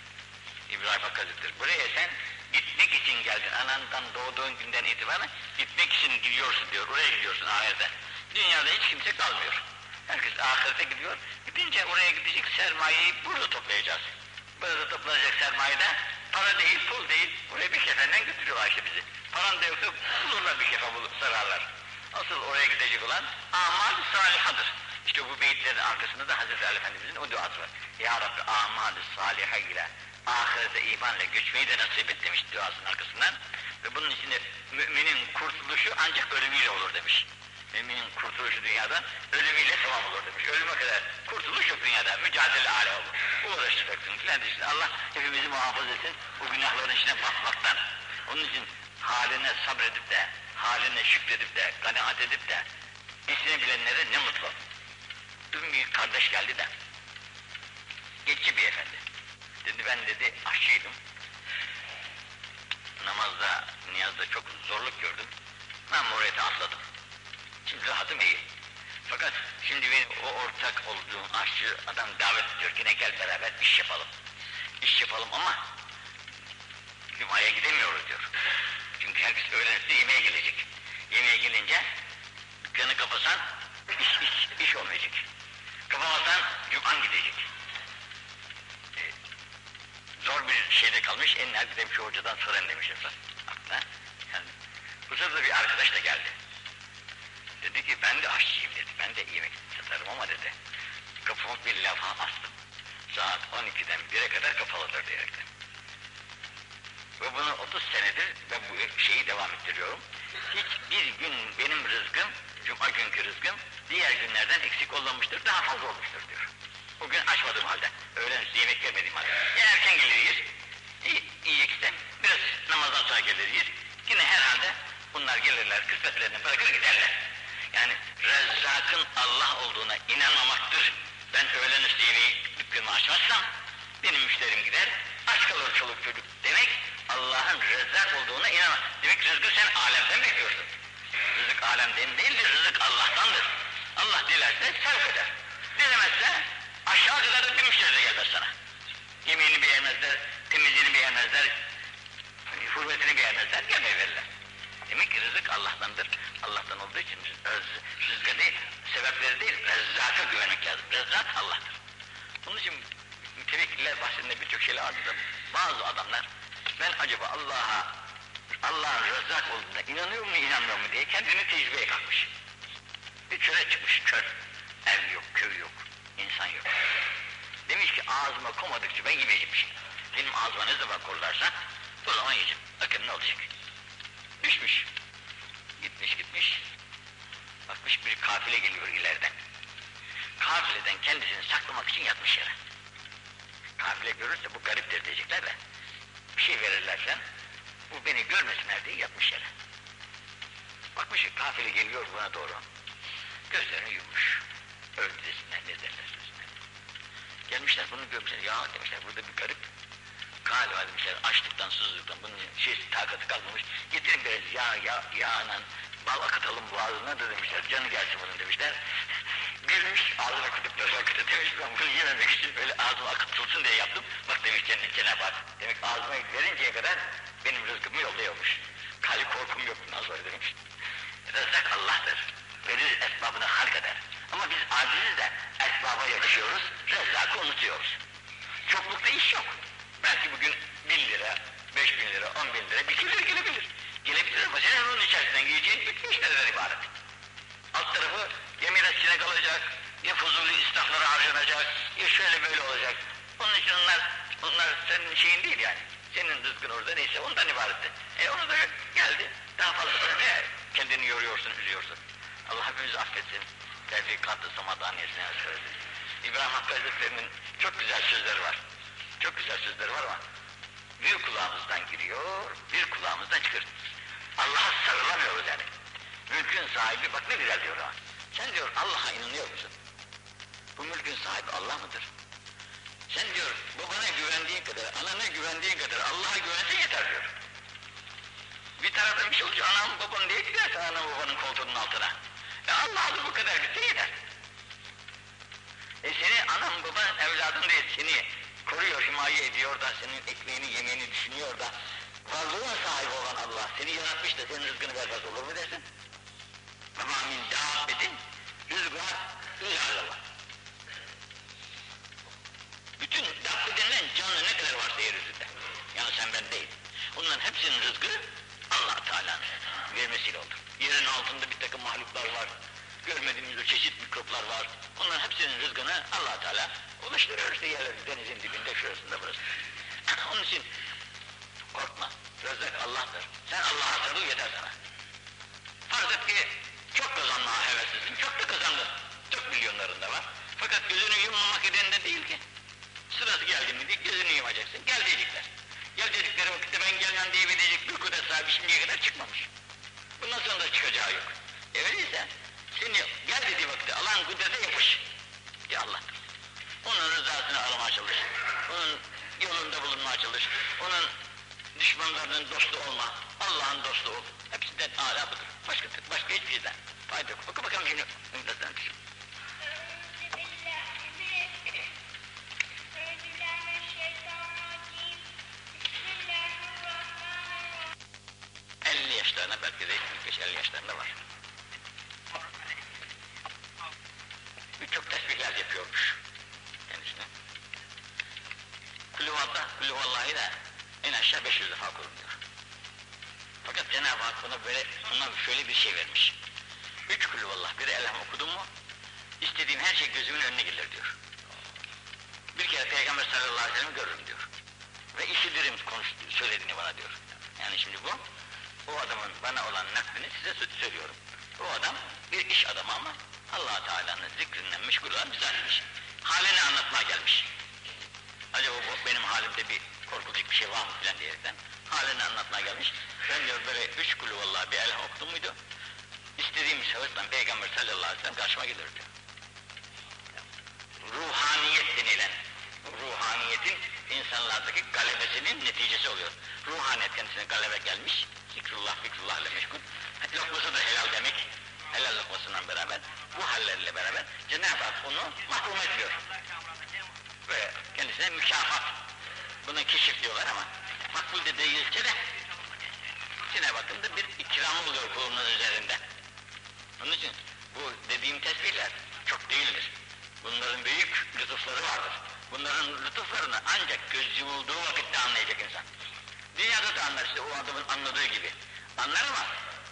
Speaker 2: İbrahim Hazretleri. Buraya sen gitmek için geldin. Anandan doğduğun günden itibaren gitmek için gidiyorsun diyor. Oraya gidiyorsun ahirete. Dünyada hiç kimse kalmıyor. Herkes ahirete gidiyor. Gidince oraya gidecek sermayeyi burada toplayacağız. Burada toplanacak sermayede para değil, pul değil. Buraya bir kefenden götürüyorlar işte bizi. Paran da yoksa bulurlar bir kefe bulup sararlar. Asıl oraya gidecek olan amal salihadır. İşte bu beyitlerin arkasında da Hazreti Ali Efendimizin o duası var. Ya Rabbi amal saliha ile ahirete imanla göçmeyi de nasip et demiş duasının arkasından. Ve bunun içinde müminin kurtuluşu ancak ölümüyle olur demiş. Müminin kurtuluşu dünyadan ölümüyle tamam olur demiş. Ölüme kadar kurtuluş yok dünyada. Mücadele hali olur. Uğraşacaksın filan Allah hepimizi muhafaza etsin bu günahların içine batmaktan. Onun için haline sabredip de, haline şükredip de, kanaat edip de ismini bilenlere ne mutlu. Dün bir kardeş geldi de, geçici bir efendi. Dedi ben dedi aşçıydım. Namazda, niyazda çok zorluk gördüm. Memuriyete atladım. Şimdi rahatım iyi. Fakat şimdi benim o ortak olduğum aşçı adam davet ediyor. Yine gel beraber iş yapalım. İş yapalım ama Cuma'ya gidemiyoruz diyor. Herkes öğlen üstü yemeğe gelecek. Yemeğe gelince dükkanı kapasan iş, iş, iş olmayacak. Kapamasan Cuma'an gidecek. Ee, zor bir şeyde kalmış. En nihayet demiş şu hocadan sorayım demiş efendim. Aklına. Yani, bu sırada bir arkadaş da geldi. Dedi ki ben de aşçıyım dedi. Ben de yemek satarım ama dedi. Kapımı bir lafa astım. Saat 12'den 1'e kadar kapalıdır diyerekten. Ve bunu 30 senedir ben bu şeyi devam ettiriyorum. Hiçbir gün benim rızkım, cuma günkü rızkım diğer günlerden eksik olmamıştır, daha fazla olmuştur diyor. Bugün açmadığım halde, öğlen üstü yemek vermediğim halde. Ya erken gelir yer, yiyeceksen biraz namazdan sonra gelir yer. Yine herhalde bunlar gelirler, kısmetlerini bırakır giderler. Yani Rezzak'ın Allah olduğuna inanmamaktır. Ben öğlen üstü yemeği dükkanımı açmazsam benim müşterim gider, aç kalır çoluk çocuk demek Allah'ın Rezzak olduğuna inanma. Demek rızkı sen alemden bekliyorsun. Rızık alemden değildir, rızık Allah'tandır. Allah dilerse sevk eder. Dilemezse aşağı kadar da bir müşteri de gelmez sana. Yemeğini beğenmezler, temizliğini beğenmezler, hürmetini beğenmezler, gelmeyi verirler. Demek ki rızık Allah'tandır. Allah'tan olduğu için rızka değil, sebepleri değil, rezzaka güvenmek lazım. Rezzak Allah'tır. Bunun için mütevekkiller bahsinde birçok şeyler vardır. Bazı adamlar ben acaba Allah'a Allah'ın rezzak olduğuna inanıyor mu inanmıyor mu diye kendini tecrübeye kalkmış. Bir çöre çıkmış kör. Ev yok, köy yok, insan yok. Demiş ki ağzıma komadıkça ben yemeyeceğim şey. Benim ağzıma ne zaman korlarsa o zaman yiyeceğim. Bakın ne olacak. Düşmüş. Gitmiş gitmiş. Bakmış bir kafile geliyor ileriden. Kafileden kendisini saklamak için yatmış yere. Kafile görürse bu gariptir diyecekler de bir şey verirler falan. Bu beni görmesinler diye yatmış yere. Bakmış kafile geliyor buna doğru. Gözlerini yummuş. Öldü desinler ne derler desinler. Gelmişler bunu görmüşler. Ya demişler burada bir garip. Galiba demişler açlıktan susuzluktan bunun şeysi takatı kalmamış. Getirin biraz yağ yağ yağla bal akıtalım boğazına da demişler. Canı gelsin bunun demişler. Gülmüş ağzına akıtıp da akıtı demiş ben bunu yememek için böyle ağzıma akıtılsın diye yaptım. Bak demiş Cennet Cenab-ı Hak. Demek ağzıma verinceye kadar benim rızkımı yolluyormuş. Kali korkum yok bundan sonra demiş. Rızak Allah'tır. Verir esbabını halk eder. Ama biz aciziz de esbaba yakışıyoruz, rezzakı unutuyoruz. Çoklukta iş yok. Belki bugün bin lira, beş bin lira, on bin lira bir kere gelebilir. Gelebilir ama senin onun içerisinden giyeceğin bütün işlerden ibaret. Alt tarafı ya mirasçına kalacak, ya fuzuli israflara harcanacak, ya şöyle böyle olacak. Onun için onlar, onlar senin şeyin değil yani. Senin rızkın orada neyse ondan ibaretti. E onu da geldi. Daha fazla ne kendini yoruyorsun, üzüyorsun. Allah hepimizi affetsin. Tevfikatı samadaniyesine söylesin. İbrahim Hakkı Hazretleri'nin çok güzel sözleri var. Çok güzel sözleri var ama bir kulağımızdan giriyor, bir kulağımızdan çıkıyor. Allah'a sarılamıyoruz yani. Mülkün sahibi bak ne güzel diyor ama. Sen diyor Allah'a inanıyor musun? Bu mülkün sahibi Allah mıdır? Sen diyor babana güvendiğin kadar, anana güvendiğin kadar Allah'a güvensen yeter diyor. Bir taraftan bir şey olunca anam babam diye gidersen anam babanın koltuğunun altına. E Allah'a bu kadar gitse yeter. E seni anam baban evladın diye seni koruyor, himaye ediyor da senin ekmeğini yemeğini düşünüyor da varlığına sahip olan Allah seni yaratmış da senin rızkını vermez olur mu dersin? Ama min dabbetin rızkına illallah. Bütün dabbe denilen canlı ne kadar varsa yeryüzünde. Yani sen ben değil. Onların hepsinin rızkı allah Teala'nın vermesiyle oldu. Yerin altında bir takım mahluklar var. Görmediğimiz o çeşit mikroplar var. Onların hepsinin rızkını allah Teala ulaştırıyor işte yerleri denizin dibinde şurasında burası. Onun için korkma. Rızık Allah'tır. Sen Allah'a sarıl yeter sana. Farz et ki çok kazanmaya heveslisin. Çok da kazandın. Çok milyonların da var. Fakat gözünü yummamak edende değil ki. Sırası geldi mi diye gözünü yumacaksın. Gel diyecekler. Gel dedikleri vakitte ben gelmem diyebilecek bir kudret sahibi şimdiye kadar çıkmamış. Bundan sonra da çıkacağı yok. E öyleyse seni gel dediği vakitte alan kudrete yapış. Ya Allah'tır. Onun rızasını aramaya çalış. Onun yolunda bulunmaya çalış. Onun düşmanlarının dostu olma. Allah'ın dostu ol. Hepsinden âlâ budur. Başka, başka hiçbir şeyden fayda yok. Oku bakalım şimdi. Ümreden düşün. Elli yaşlarına belki de 45-50 yaşlarında var. Birçok tesbihler yapıyormuş kendisine. Kulüvallah, kulüvallahi de en aşağı 500 defa kuruluyor. Fakat Cenab-ı Hak ona böyle, ona şöyle bir şey vermiş. Üç kulüvallah, bir elham okudun mu, istediğin her şey gözümün önüne gelir diyor. Bir kere Peygamber sallallahu aleyhi ve sellem görürüm diyor. Ve işitirim konuştu, söylediğini bana diyor. Yani şimdi bu, o adamın bana olan naklini size sö- söylüyorum. O adam bir iş adamı ama allah Olan bir zatmış. Halini anlatmaya gelmiş. Acaba bu benim halimde bir korkulacak bir şey var mı filan diyerekten halini anlatmaya gelmiş. Ben diyor böyle üç kulü vallahi bir elham okudum muydu? İstediğim şahısla Peygamber sallallahu aleyhi ve sellem karşıma gelir diyor. Ruhaniyet denilen, ruhaniyetin insanlardaki galebesinin neticesi oluyor. Ruhaniyet kendisine galebe gelmiş, zikrullah, fikrullah ile meşgul. Lokması da helal demek, helal lokmasından beraber, bu hallerle beraber Cenab-ı Hak onu mahrum ediyor. Ve kendisine mükafat. Buna keşif diyorlar ama makbul de değilse de Cenab-ı da bir ikramı oluyor kulunun üzerinde. Onun için bu dediğim tesbihler çok değildir. Bunların büyük lütufları vardır. Bunların lütuflarını ancak göz yumulduğu vakitte anlayacak insan. Dünyada da anlar işte o adamın anladığı gibi. Anlar ama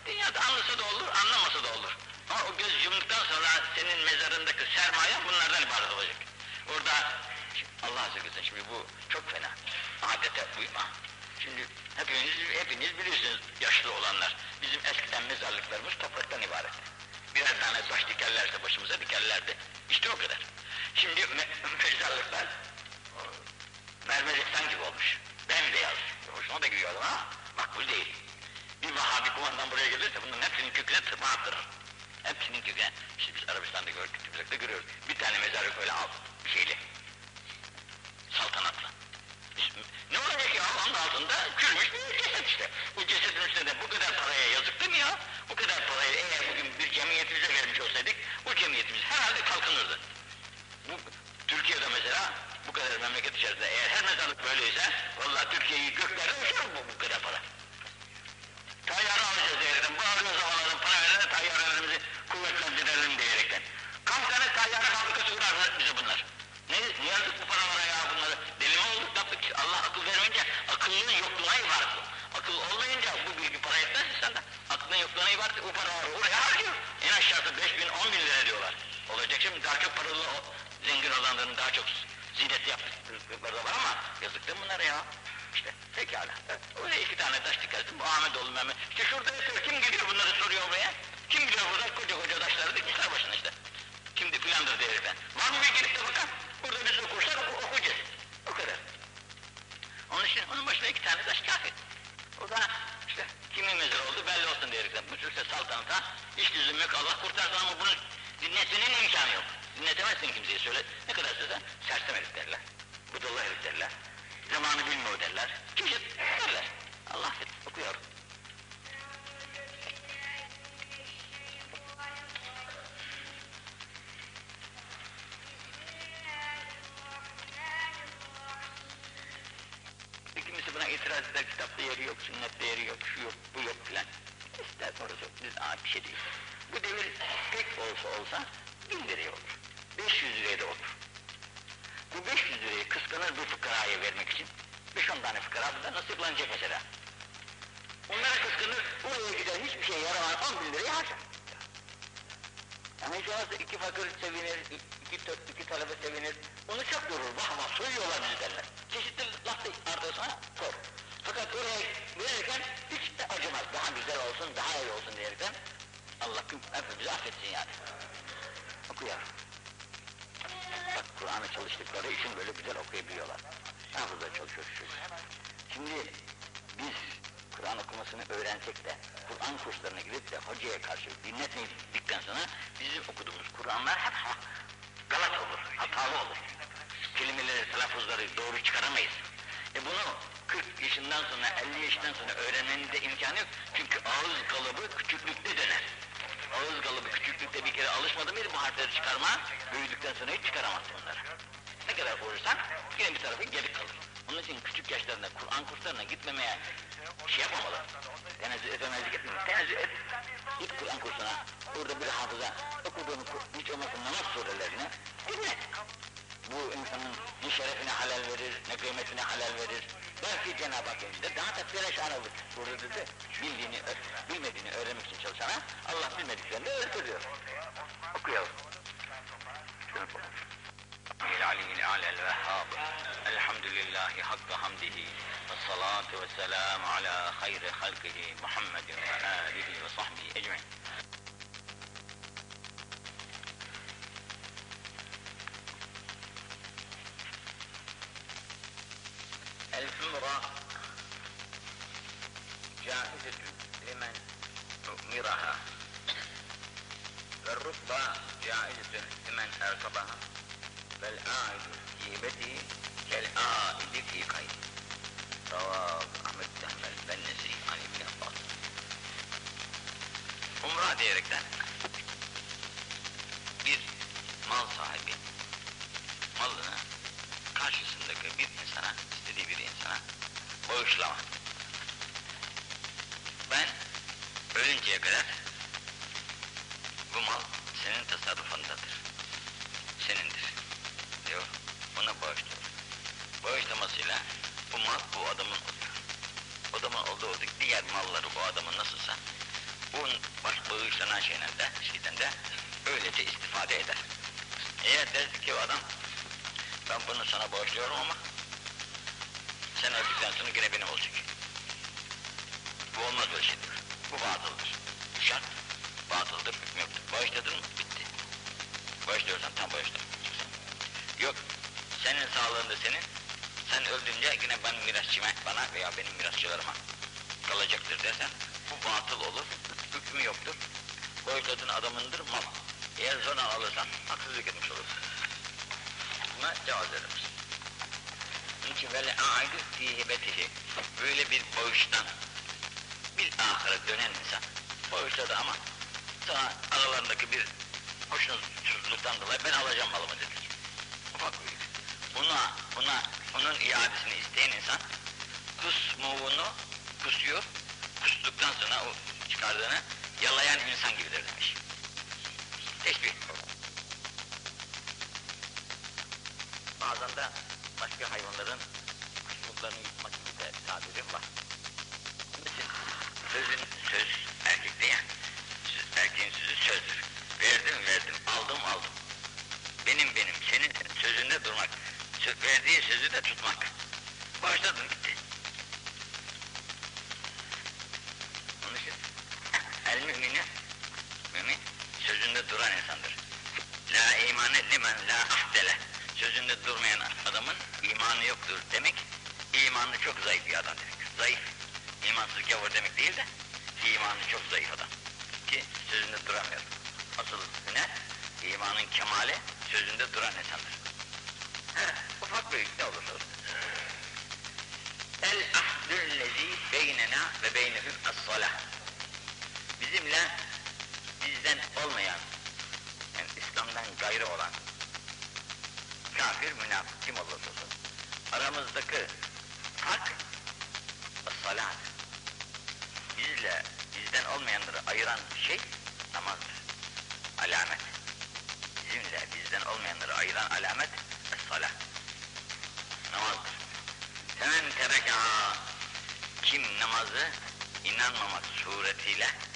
Speaker 2: dünyada anlasa da olur, anlamasa da olur. Ama o göz yumduktan sonra senin mezarındaki sermaye bunlardan ibaret olacak. Orada Allah azze ve şimdi bu çok fena. Adete uyma. Şimdi hepiniz, hepiniz biliyorsunuz yaşlı olanlar. Bizim eskiden mezarlıklarımız topraktan ibaret. Birer tane taş dikerlerse başımıza dikerlerdi. İşte o kadar. Şimdi me mezarlıklar mermerlikten gibi olmuş. Bembeyaz. Hoşuma da gidiyor adam ama makbul değil. Bir Vahabi kumandan buraya gelirse bunların hepsinin köküne tırma attırır. Hepsini diyor yani, işte biz Arabistan'da gördük, Tübülak'ta görüyoruz. Bir tane mezar öyle al, bir şeyle. Saltanatla. Ne olacak ya, onun altında çürümüş bir ceset işte. Bu cesedin üstüne 5-10 tane fıkara bundan nasiplanacak mesela. Onlara kıskanır, oraya gider hiçbir şey yaramaz, 10 bin lirayı harcar. Ama hiç olmazsa iki fakir sevinir, iki, iki talebe sevinir. Onu çok durur, vah vah soyuyorlar bizi derler. Çeşitli laf da arkasına sor. Fakat oraya verirken hiç de acımaz. Daha güzel olsun, daha iyi olsun diyerekten Allah hepimizi affetsin yani. Oku yavrum. Bak Kur'an'ı çalıştıkları için böyle güzel okuyabiliyorlar. Hafızda çalışıyor şu çocuk. Şimdi biz Kur'an okumasını öğrensek de Kur'an kurslarına gidip de hocaya karşı dinletmedikten sonra bizim okuduğumuz Kur'anlar hep galat olur, hatalı olur. Kelimeleri, telaffuzları doğru çıkaramayız. E bunu 40 yaşından sonra, 50 yaşından sonra öğrenmenin de imkanı yok. Çünkü ağız kalıbı küçüklükte döner. Ağız kalıbı küçüklükte bir kere alışmadı mıydı bu harfleri çıkarma, büyüdükten sonra hiç çıkaramazsın bunları. Ne kadar vurursan yine bir tarafı geri kalır. Onun için küçük yaşlarında Kur'an kurslarına gitmemeye şey yapmamalı. Tenezzül etmemezlik etmemeli. Tenezzül et. Git Kur'an kursuna. Orada bir hafıza okuduğunu hiç olmazsa namaz surelerini dinle. Bu insanın ne şerefine halal verir, ne kıymetine halal verir. Belki Cenab-ı Hak elinde daha da perişan olur. Burada dedi, bildiğini, bilmediğini öğrenmek için çalışana Allah bilmediklerini öğretiyor. Okuyalım. Şunu konuş. العلي الأعلى الوهاب. الحمد لله حق حمده والصلاة والسلام على خير خلقه محمد وآله وصحبه أجمعين. Ankara dönen insan bağışladı ama daha aralarındaki bir hoşnutsuzluktan dolayı ben alacağım malımı dedi. Ufak büyük. Buna, buna, onun iadesini isteyen insan kusmuğunu kusuyor, kustuktan sonra o çıkardığını yalayan insan gibidir demiş. Teşbih. Bazen de başka hayvanların kusmuklarını Alhamdulillah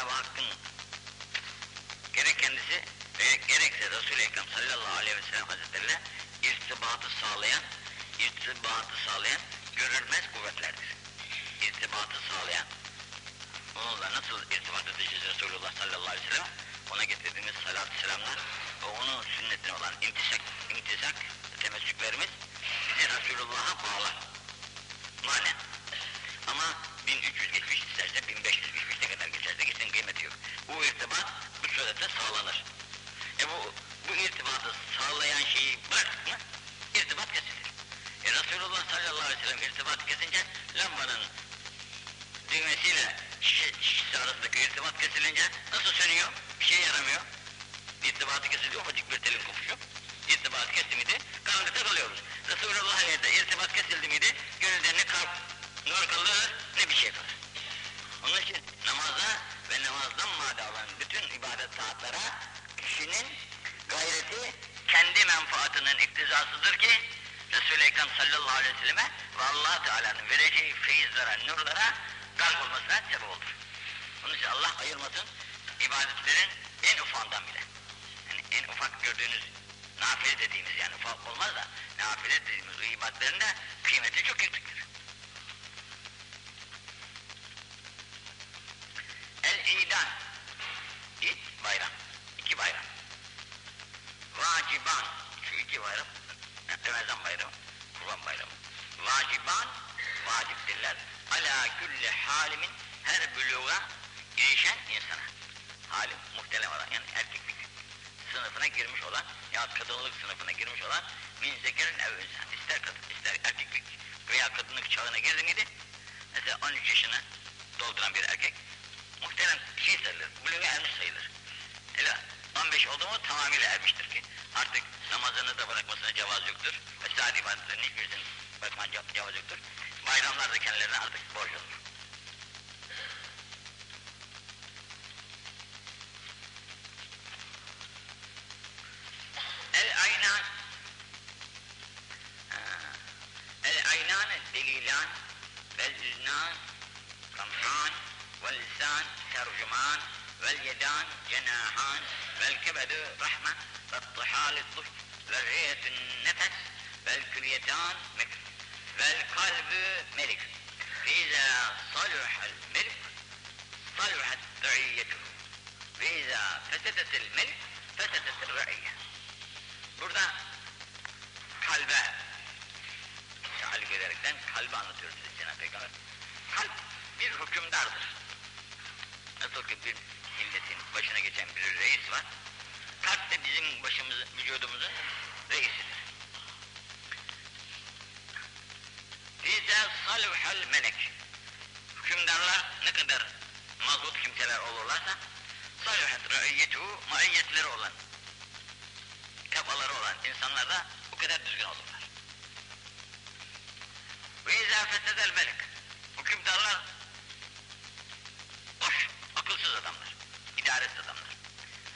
Speaker 2: Cenab-ı Hakk'ın gerek kendisi ve gerekse Resul-i Ekrem sallallahu aleyhi ve sellem hazretlerine irtibatı sağlayan, irtibatı sağlayan görünmez kuvvetlerdir. İrtibatı sağlayan. Onunla nasıl irtibat edeceğiz Resulullah sallallahu aleyhi ve sellem? Ona getirdiğimiz salat-ı selamlar ve onun sünnetine olan imtisak, imtisak temessüklerimiz bizi Resulullah'a bağlar. derler. Ala külli halimin her büluğa girişen insana. Halim muhtelem olan yani erkeklik sınıfına girmiş olan ya kadınlık sınıfına girmiş olan min zekerin ev insan. İster kadın ister erkeklik veya kadınlık çağına girdi miydi? Mesela 13 yaşını dolduran bir erkek muhterem şey sayılır, buluğa ermiş sayılır. Öyle 15 oldu mu tamamıyla ermiştir ki artık namazını da bırakmasına cevaz yoktur. Vesaire ibadetlerinin hiçbirisinin bırakman cevaz yoktur. Bayramlar da kendilerine artık borç insanlar da o kadar düzgün olurlar. Ve izâ fesedel melik. Hükümdarlar boş, akılsız adamlar, idaresiz adamlar.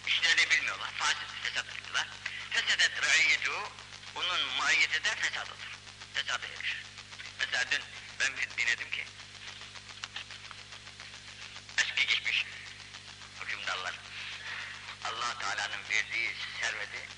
Speaker 2: İşlerini bilmiyorlar, fasit, fesat ettiler. Fesedet raiyetu, onun maiyeti de fesat olur. Fesada erişir. Mesela dün ben bir dinledim ki, eski geçmiş hükümdarlar, allah Teala'nın verdiği serveti